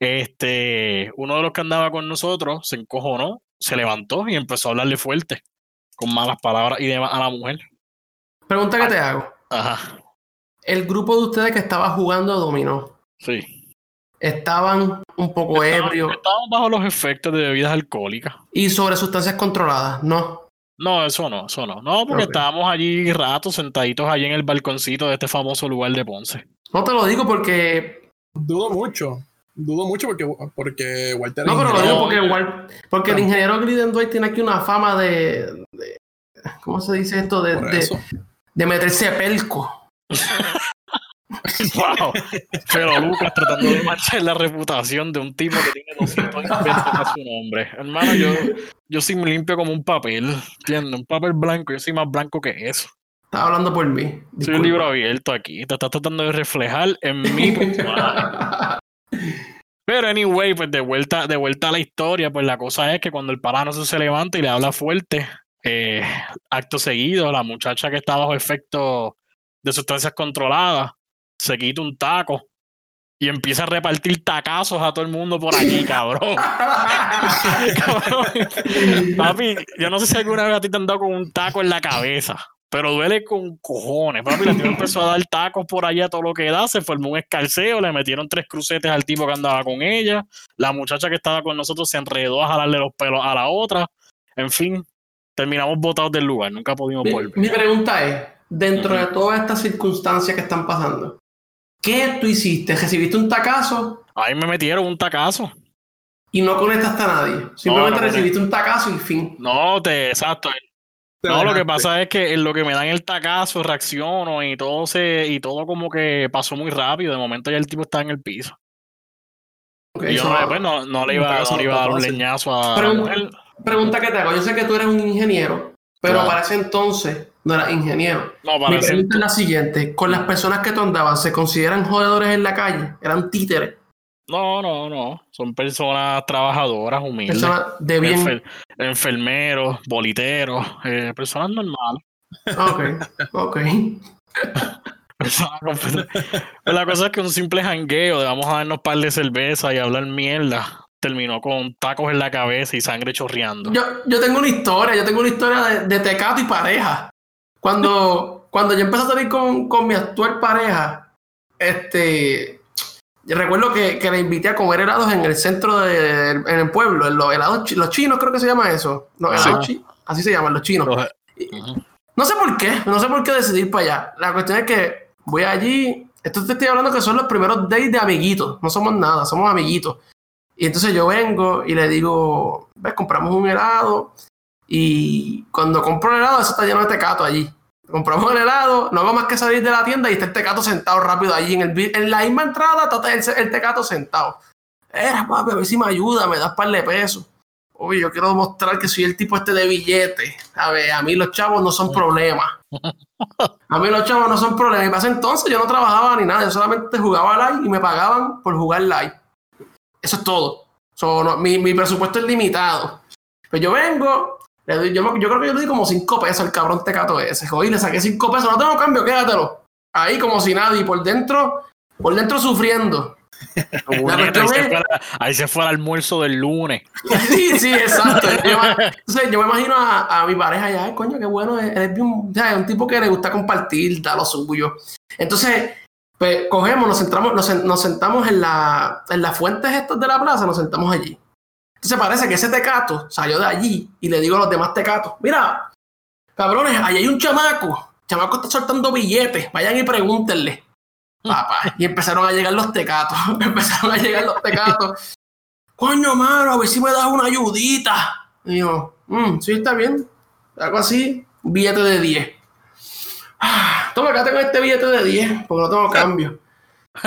Este, uno de los que andaba con nosotros se encojonó, se levantó y empezó a hablarle fuerte, con malas palabras y demás a la mujer. Pregunta que te hago. Ajá, El grupo de ustedes que estaba jugando dominó, sí. estaban un poco ebrios Estábamos bajo los efectos de bebidas alcohólicas. y sobre sustancias controladas, ¿no? No, eso no, eso no. No, porque estábamos allí ratos sentaditos allí en el balconcito de este famoso lugar de Ponce. No te lo digo porque. Dudo mucho. Dudo mucho porque, porque Walter. No, pero lo digo porque igual. Porque el ingeniero Glidden Dwight tiene aquí una fama de. de- ¿Cómo se dice esto? De. De meterse pelco. Wow. Pero Lucas tratando de manchar la reputación de un tipo que tiene 200 inventos a su nombre. Hermano, yo, yo soy limpio como un papel, ¿entiendes? Un papel blanco, yo soy más blanco que eso. Estaba hablando por mí. Soy un libro abierto aquí. Te estás tratando de reflejar en mi personaje. Pero anyway, pues de vuelta, de vuelta a la historia, pues la cosa es que cuando el parano se levanta y le habla fuerte, eh, acto seguido, la muchacha que está bajo efecto de sustancias controladas se quita un taco y empieza a repartir tacazos a todo el mundo por aquí, cabrón. Cabrón. Papi, yo no sé si alguna vez a ti te han dado con un taco en la cabeza, pero duele con cojones. Papi, la tipa empezó a dar tacos por allá, todo lo que da, se formó un escarceo, le metieron tres crucetes al tipo que andaba con ella. La muchacha que estaba con nosotros se enredó a jalarle los pelos a la otra. En fin, terminamos botados del lugar, nunca pudimos mi, volver. mi pregunta es: dentro de todas estas circunstancias que están pasando, ¿qué tú hiciste? ¿Recibiste un tacazo? Ahí me metieron un tacazo. y no conectaste a nadie. Simplemente no recibiste un tacazo y fin. No, te, exacto. No, lo que pasa es que en lo que me dan el tacazo, reacciono y todo se, y todo como que pasó muy rápido. De momento ya el tipo está en el piso. Ok, Y yo so- no, pues, no, no le iba, no a dar un leñazo a la Pregunta, mujer. Pregunta que te hago. Yo sé que tú eres un ingeniero, pero Claro. para ese entonces no eras ingeniero. No, Mi pregunta es la siguiente. ¿Con las personas que tú andabas, se consideran jodedores en la calle? ¿Eran títeres? No, no, no. Son personas trabajadoras, humildes. ¿Personas de bien? Enfer- enfermeros, boliteros, eh, personas normales. Ok, ok. Con- Pues la cosa es que un simple jangueo de vamos a darnos un par de cerveza y hablar mierda terminó con tacos en la cabeza y sangre chorreando. Yo, yo tengo una historia, yo tengo una historia de, de tecato y pareja. Cuando, cuando yo empecé a salir con, con mi actual pareja, este, yo recuerdo que, que le invité a comer helados en el centro de, en el pueblo, en los helados, los chinos creo que se llama eso. Los helados así se llaman los chinos. Los-. No sé por qué, no sé por qué decidí ir para allá. La cuestión es que voy allí. Esto te estoy hablando que son los primeros days de amiguitos. No somos nada, somos amiguitos. Y entonces yo vengo y le digo, ves, compramos un helado. Y cuando compro el helado, eso está lleno de tecato allí. Compramos el helado, no hago más que salir de la tienda y está el tecato sentado rápido allí. En, el, en la misma entrada está el, el tecato sentado. Era, papi, a ver si me ayuda, me das par de pesos. Oye, yo quiero demostrar que soy el tipo este de billete. A ver, a mí los chavos no son problemas. A mí los chavos no son problemas. Y para ese entonces yo no trabajaba ni nada. Yo solamente jugaba live y me pagaban por jugar live. Eso es todo. So, no, mi, mi presupuesto es limitado. Pues yo vengo, le doy- yo, yo creo que yo le di como 5 pesos al cabrón tecato ese. Joder, le saqué 5 pesos. No tengo cambio, quédatelo. Ahí como si nada. Y por dentro, por dentro sufriendo. Ahí, se fue la- ahí se fue el almuerzo del lunes. Sí, sí, exacto. Yo, entonces, yo me imagino a, a mi pareja ya, coño, qué bueno, él es es un tipo que le gusta compartir, da lo suyo. Entonces, pues cogemos, nos sentamos, nos, sen- nos sentamos en la, en las fuentes estas de la plaza, nos sentamos allí. Entonces parece que ese tecato salió de allí y le digo a los demás tecatos, mira, cabrones, ahí hay un chamaco, el chamaco está soltando billetes, vayan y pregúntenle. Papá, y empezaron a llegar los tecatos, empezaron a llegar los tecatos coño, mano, a ver si me das una ayudita. Y yo, "Mm, sí, está bien. Algo así, un billete de 10. Ah, Toma, acá tengo este billete de 10, porque no tengo cambio.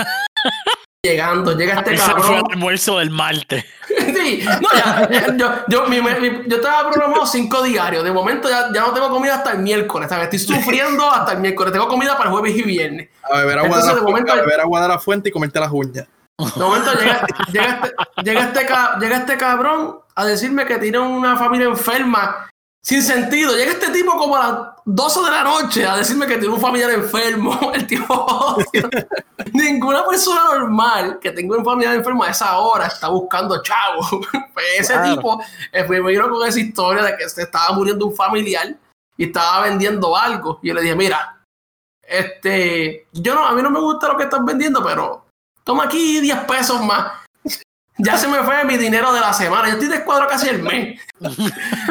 Llegando, llega este Ahí se fue cabrón. el almuerzo del martes. Sí, no, ya, yo, yo, mi- mi- yo estaba programado cinco diarios. De momento ya, ya no tengo comida hasta el miércoles. ¿sabes? Estoy sufriendo hasta el miércoles. Tengo comida para el jueves y viernes. A beber agua, Entonces, de, de la momento- fuente, a beber agua de la fuente y comerte las uñas. De momento llega, llega, este, llega, este, ca- llega este cabrón a decirme que tiene una familia enferma sin sentido. Llega este tipo como a las 12 de la noche a decirme que tiene un familiar enfermo. El tipo, ninguna persona normal que tenga un familiar enfermo a esa hora está buscando chavo. Pues ese Claro. tipo eh, me vino con esa historia de que se estaba muriendo un familiar y estaba vendiendo algo. Y yo le dije, mira, este, yo no, a mí no me gusta lo que estás vendiendo, pero toma aquí 10 pesos más. Ya se me fue mi dinero de la semana. Yo estoy de escuadro casi el mes.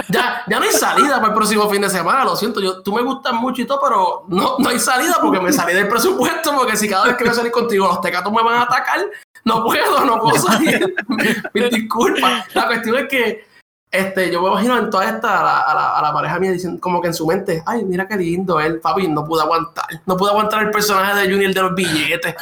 Ya, ya no hay salida para el próximo fin de semana. Lo siento, yo, tú me gustas mucho y todo, pero no, no hay salida porque me salí del presupuesto. Porque si cada vez que voy a salir contigo los tecatos me van a atacar, no puedo, no puedo salir. Mil disculpas. La cuestión es que este, yo me imagino en toda esta a la, a la- pareja mía diciendo como que en su mente, ay, mira qué lindo él, papi, no pude aguantar. No pude aguantar el personaje de Junior de los billetes.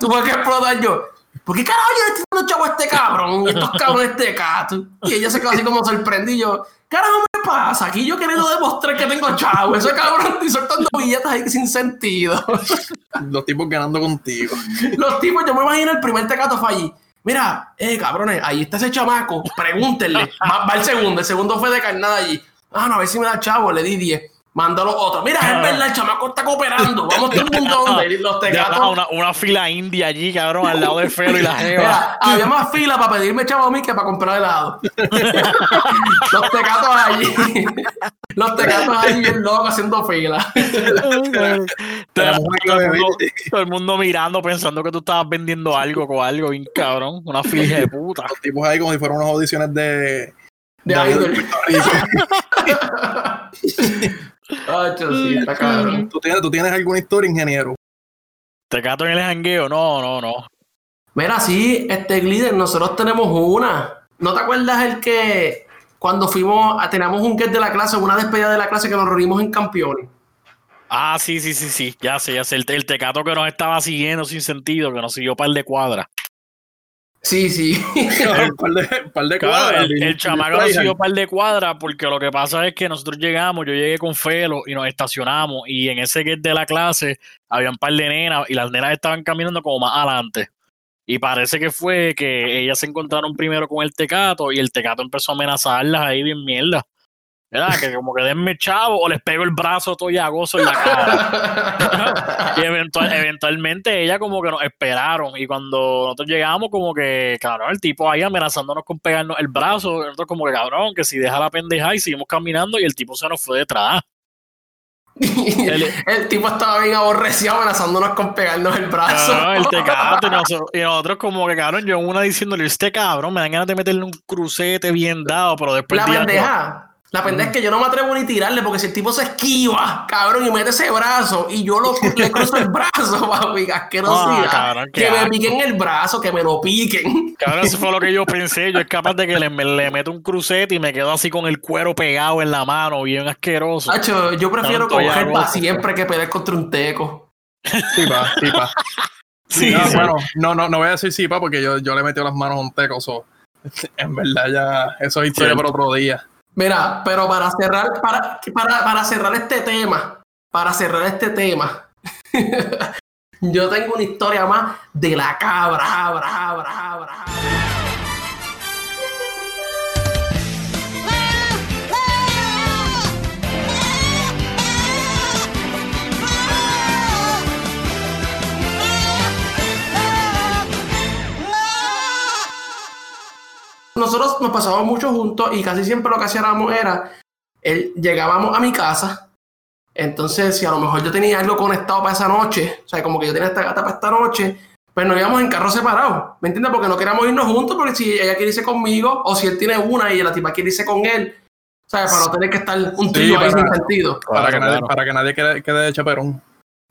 Puedes que explotar yo. ¿Por qué carajo yo le estoy dando chavo a este cabrón? Y estos cabrones este gato. Y ella se quedó así como sorprendido. Carajo me pasa? Aquí yo queriendo demostrar que tengo chavo. Ese cabrón estoy soltando billetes ahí sin sentido. Los tipos ganando contigo. Los tipos, yo me imagino el primer tecato fue allí. Mira, eh, cabrones, ahí está ese chamaco. Pregúntenle. Va, va el segundo. El segundo fue de carnada allí. Ah, no, a ver si me da chavo. Le di 10. Mándalo otro. Mira, es verdad, el chamaco está cooperando. Vamos todo el mundo donde. Los tecatos. una, una fila india allí, cabrón, al lado de Fero y la Jeva. Mira, había más fila para pedirme chavo a mí que para comprar helado. Los tecatos allí. Los tecatos allí bien locos haciendo fila. Todo el mundo- todo el mundo mirando pensando que tú estabas vendiendo algo con algo bien cabrón. Una fila de puta. Los tipos ahí como si fueran unas audiciones de. De de idol. Sí, está cabrón. ¿Tú, tienes, ¿Tú tienes alguna historia, ingeniero? ¿Te cato en el jangueo? No, no, no. Mira, sí, este Glider, nosotros tenemos una. ¿No te acuerdas el que cuando fuimos, a, teníamos un get de la clase, una despedida de la clase que nos reunimos en Campeones? Ah, sí, sí, sí, sí. Ya sé, ya sé. El, el tecato que nos estaba siguiendo sin sentido, que nos siguió par de cuadras. Sí, sí. un par de, par de Claro, cuadras, el, el chamaco nos siguió par de cuadras porque lo que pasa es que nosotros llegamos, yo llegué con Felo y nos estacionamos y en ese get de la clase había un par de nenas y las nenas estaban caminando como más adelante. Y parece que fue que ellas se encontraron primero con el tecato y el tecato empezó a amenazarlas ahí bien mierda. ¿Verdad? Que como que denme chavo o les pego el brazo todo llagoso en la cara. Y eventual- eventualmente ella como que nos esperaron y cuando nosotros llegamos como que, cabrón, el tipo ahí amenazándonos con pegarnos el brazo, nosotros como que, cabrón, que si deja la pendeja y seguimos caminando y el tipo se nos fue detrás. El- el tipo estaba bien aborrecido amenazándonos con pegarnos el brazo. Cabrón, el tecato y nosotros, y nosotros como que, cabrón, yo una diciéndole, este cabrón, me dan ganas de meterle un crucete bien dado, pero después... La pendeja. La pendeja es que yo no me atrevo ni tirarle porque si el tipo se esquiva, cabrón, y mete ese brazo y yo lo, le cruzo el brazo, papi, asquerosidad. Ah, cabrón, que me piquen el brazo, que me lo piquen. Cabrón, eso fue lo que yo pensé. Yo es capaz de que le, le meto un crucete y me quedo así con el cuero pegado en la mano, bien asqueroso. Hacho, yo prefiero Tanto coger para siempre que pelear contra un teco. Sí, pa, sí, pa. Sí, no, sí. bueno, no, no, no voy a decir sí, pa, porque yo, yo le he metido las manos a un teco. so, en verdad, ya, eso es historia Sí. para otro día. Mira, pero para cerrar, para, para, para cerrar este tema, para cerrar este tema, yo tengo una historia más de la cabra, cabra, cabra, cabra. Nosotros nos pasábamos mucho juntos y casi siempre lo que hacíamos era, él, llegábamos a mi casa, entonces si a lo mejor yo tenía algo conectado para esa noche, o sea, como que yo tenía esta gata para esta noche, pues nos íbamos en carro separados, ¿me entiendes? Porque no queríamos irnos juntos, porque si ella quiere irse conmigo, o si él tiene una y la tipa quiere irse con él, ¿sabes? Para no tener que estar un Sí, trío ahí para- sin sentido. Para, que nadie, claro. para que nadie quede, quede de chaperón.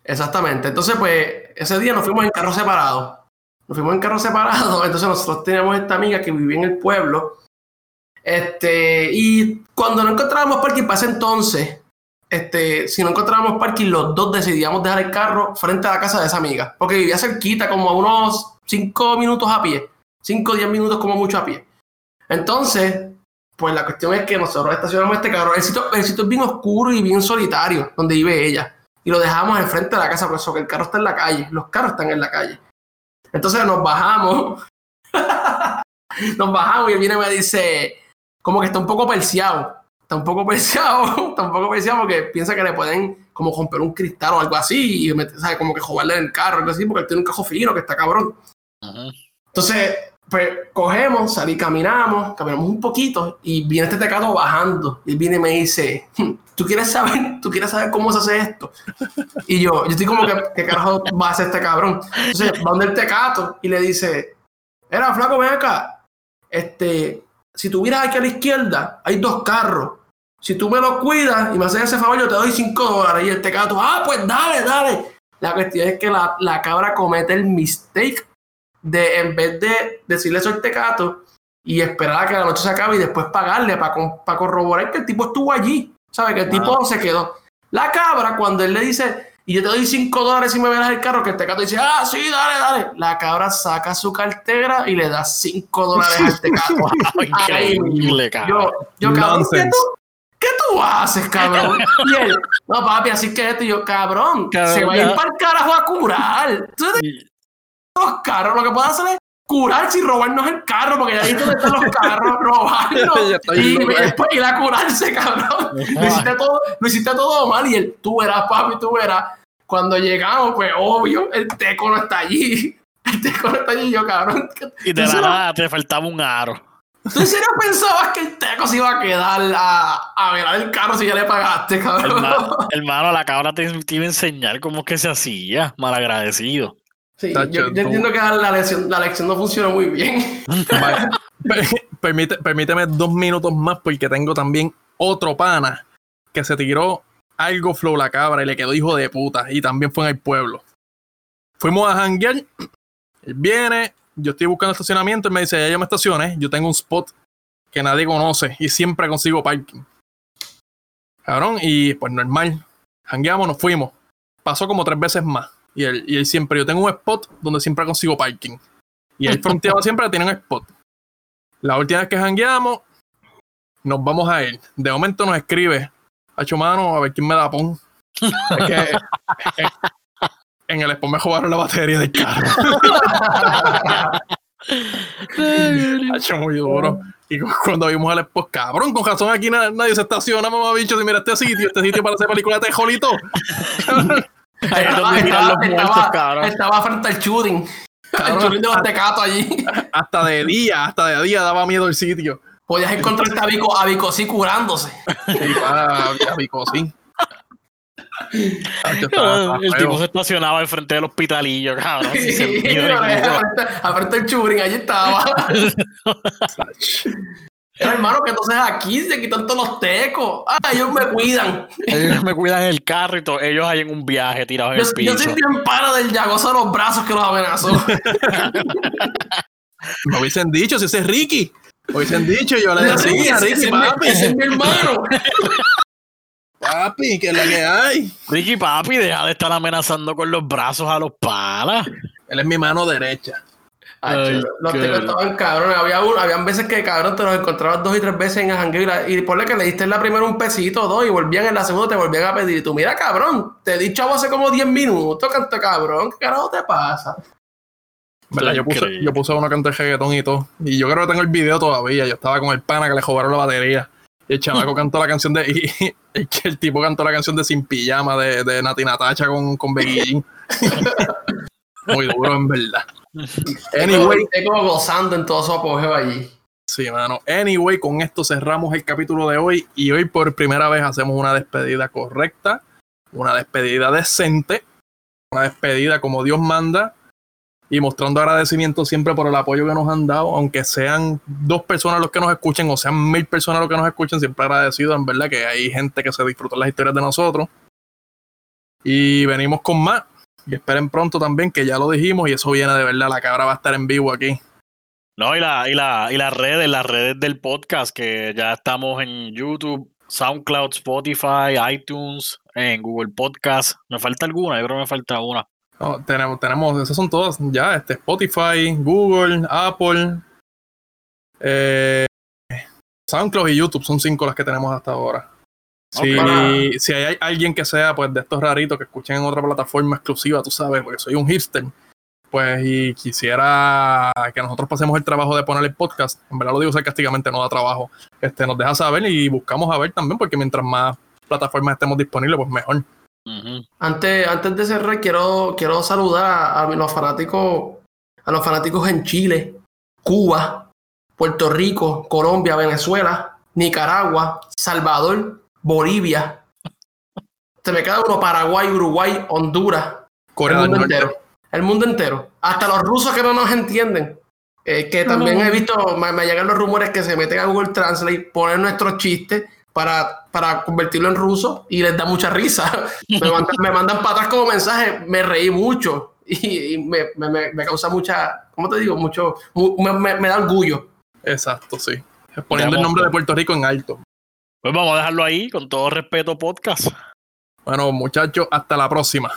Exactamente. Entonces, pues, ese día nos fuimos en carro separado. Nos fuimos en carro separado. Entonces, nosotros teníamos esta amiga que vivía en el pueblo. Este, y cuando no encontrábamos parking para ese entonces, este, si no encontrábamos parking, los dos decidíamos dejar el carro frente a la casa de esa amiga. Porque vivía cerquita, como a unos 5 minutos a pie. 5 o 10 minutos como mucho a pie. Entonces, pues la cuestión es que nosotros estacionamos este carro. El sitio, el sitio es bien oscuro y bien solitario, donde vive ella y lo dejamos enfrente de la casa, por eso que el carro está en la calle, los carros están en la calle. Entonces nos bajamos, nos bajamos y él viene y me dice, como que está un poco perseado, está un poco perseado, está un poco perseado porque piensa que le pueden como romper un cristal o algo así, y como que jugarle en el carro, algo así, porque él tiene un cajo fino que está cabrón. Entonces, pues cogemos, salí, caminamos, caminamos un poquito y viene este tecato bajando. Y viene y me dice, "Hmm, ¿tú quieres saber, tú quieres saber cómo se hace esto? Y yo, yo estoy como que, ¿qué carajo va a hacer este cabrón? Entonces, va donde el tecato y le dice, era flaco, ven acá. Este, si tú miras aquí a la izquierda, hay dos carros. Si tú me los cuidas y me haces ese favor, yo te doy cinco dólares. Y el tecato, ah, pues dale, dale. La cuestión es que la, la cabra comete el mistake de en vez de decirle eso al tecato y esperar a que la noche se acabe y después pagarle para corroborar que el tipo estuvo allí. ¿Sabe? Que el tipo se quedó. La cabra, cuando él le dice, y yo te doy 5 dólares si me verás el carro, que el tecato dice, ah, sí, dale, dale. La cabra saca su cartera y le da 5 dólares al tecato. Increíble, cabrón. Yo, yo, cabrón, ¿qué tú, ¿qué tú haces, cabrón? Y él, no, papi, así que esto, y yo, cabrón, Cabrón, se va a ir para el carajo a curar. Y- los carros, lo que puede hacer es curarse y robarnos el carro, porque ya ahí donde están los carros, robarnos. Y eh. después ir a curarse, cabrón. Lo hiciste todo, lo hiciste todo mal y él, tú verás, papi, tú verás. Cuando llegamos, pues obvio, el teco no está allí. El teco no está allí, y yo, cabrón. ¿qué- Y de ¿tú la nada te faltaba un aro. ¿Tú en serio pensabas que el teco se iba a quedar a, a ver el carro si ya le pagaste, cabrón? Hermano, hermano, la cabra te, te iba a enseñar cómo es que se hacía. Malagradecido. Sí, Tacho, yo, entiendo que la lección, la lección no funcionó muy bien. Permite- permíteme dos minutos más porque tengo también otro pana que se tiró algo flow la cabra y le quedó hijo de puta y también fue en el pueblo. Fuimos a janguear, él viene, yo estoy buscando estacionamiento, y me dice, ya yo me estacioné, yo tengo un spot que nadie conoce y siempre consigo parking. Cabrón, y pues normal. Hangueamos, nos fuimos. Pasó como tres veces más. Y él, y él siempre, yo tengo un spot donde siempre consigo parking. Y él fronteaba siempre tiene un spot. La última vez que hangueamos, nos vamos a ir. De momento nos escribe, hacho mano, a ver quién me da pon. Es que en, en el spot me jugaron la batería del carro. Hacho muy duro. Y cu- cuando vimos al spot, cabrón, con razón aquí na- nadie se estaciona, mamá bicho. Si mira este sitio, este sitio para hacer película de Jolito. Ahí es donde tiran los muertos, cabrón. estaba frente al shooting. El Cabrón. shooting de los tecatos allí. hasta de día, hasta de día daba miedo el sitio. Podías encontrarte a Vico, a Vico sí curándose. Sí. Estaba- estaba el tipo se estacionaba al frente del hospitalillo, cabrón. sin sentido ninguno. a frente del shooting, allí estaba. Hermano, que entonces aquí se quitan todos los tecos. Ah, ellos me cuidan. Ellos me cuidan el carro y todo. Ellos ahí en un viaje tirados en Yo, el yo piso. soy bien pana del llagoso de los brazos que los amenazó. Me hubiesen dicho, si ese es Ricky. Me hubiesen dicho, yo le decía, Ricky, ese es mi- papi, ese es mi hermano. papi, que es la que hay. Ricky Papi, deja de estar amenazando con los brazos a los palas. Él es mi mano derecha. Ay, Ay, los verdad. estaban cabrones. Había un- habían veces que cabrón te los encontrabas dos y tres veces en jangueo y, la- y ponle que le diste en la primera un pesito o dos y volvían en la segunda te volvían a pedir. Y tú, mira, cabrón, te di chavo hace como 10 minutos, canto cabrón, ¿qué carajo te pasa? ¿Verdad? Yo puse, yo puse uno que canta reggaetón y todo. Y yo creo que tengo el video todavía. Yo estaba con el pana que le robaron la batería. Y el chamaco cantó la canción de. Y, y que el tipo cantó la canción de Sin Pijama de, de Nati Natacha con, con G. Muy duro, en verdad. Anyway, Estoy como gozando en todo su apogeo allí. sí, mano. Anyway, con esto cerramos el capítulo de hoy. Y hoy por primera vez hacemos una despedida correcta. Una despedida decente. Una despedida como Dios manda. y mostrando agradecimiento siempre por el apoyo que nos han dado, aunque sean dos personas los que nos escuchen o sean mil personas los que nos escuchen, siempre agradecido, en verdad que hay gente que se disfruta las historias de nosotros. Y venimos con más. Y esperen pronto también, que ya lo dijimos, y eso viene de verdad, la cabra va a estar en vivo aquí. No, y, la, y, la, y las redes, las redes del podcast, que ya estamos en YouTube, SoundCloud, Spotify, iTunes, en Google Podcast. Me falta alguna, yo creo que me falta una. No, tenemos, tenemos, esas son todas ya, este Spotify, Google, Apple, eh, SoundCloud y YouTube son cinco las que tenemos hasta ahora. Si, Ok. si hay alguien que sea pues de estos raritos que escuchen en otra plataforma exclusiva, tú sabes, porque soy un hipster, pues y quisiera que nosotros pasemos el trabajo de poner el podcast, en verdad lo digo sarcásticamente, no da trabajo, este, nos deja saber y buscamos a ver también, porque mientras más plataformas estemos disponibles, pues mejor. Antes, antes de cerrar, quiero, quiero saludar a, a los fanáticos, a los fanáticos en Chile, Cuba, Puerto Rico, Colombia, Venezuela, Nicaragua, Salvador, Bolivia. Se me queda uno, Paraguay, Uruguay, Honduras, Corea el del mundo Norte. entero. El mundo entero. Hasta los rusos que no nos entienden. Eh, que también he visto, me, me llegan los rumores que se meten a Google Translate, ponen nuestros chistes para, para convertirlo en ruso y les da mucha risa. Me mandan, me mandan para atrás como mensaje, me reí mucho y, y me, me- me- me causa mucha, ¿cómo te digo? Mucho, mu- me, me- me da orgullo. Exacto, sí. Poniendo el nombre de Puerto Rico en alto. Pues vamos a dejarlo ahí, con todo respeto, podcast. Bueno, muchachos, hasta la próxima.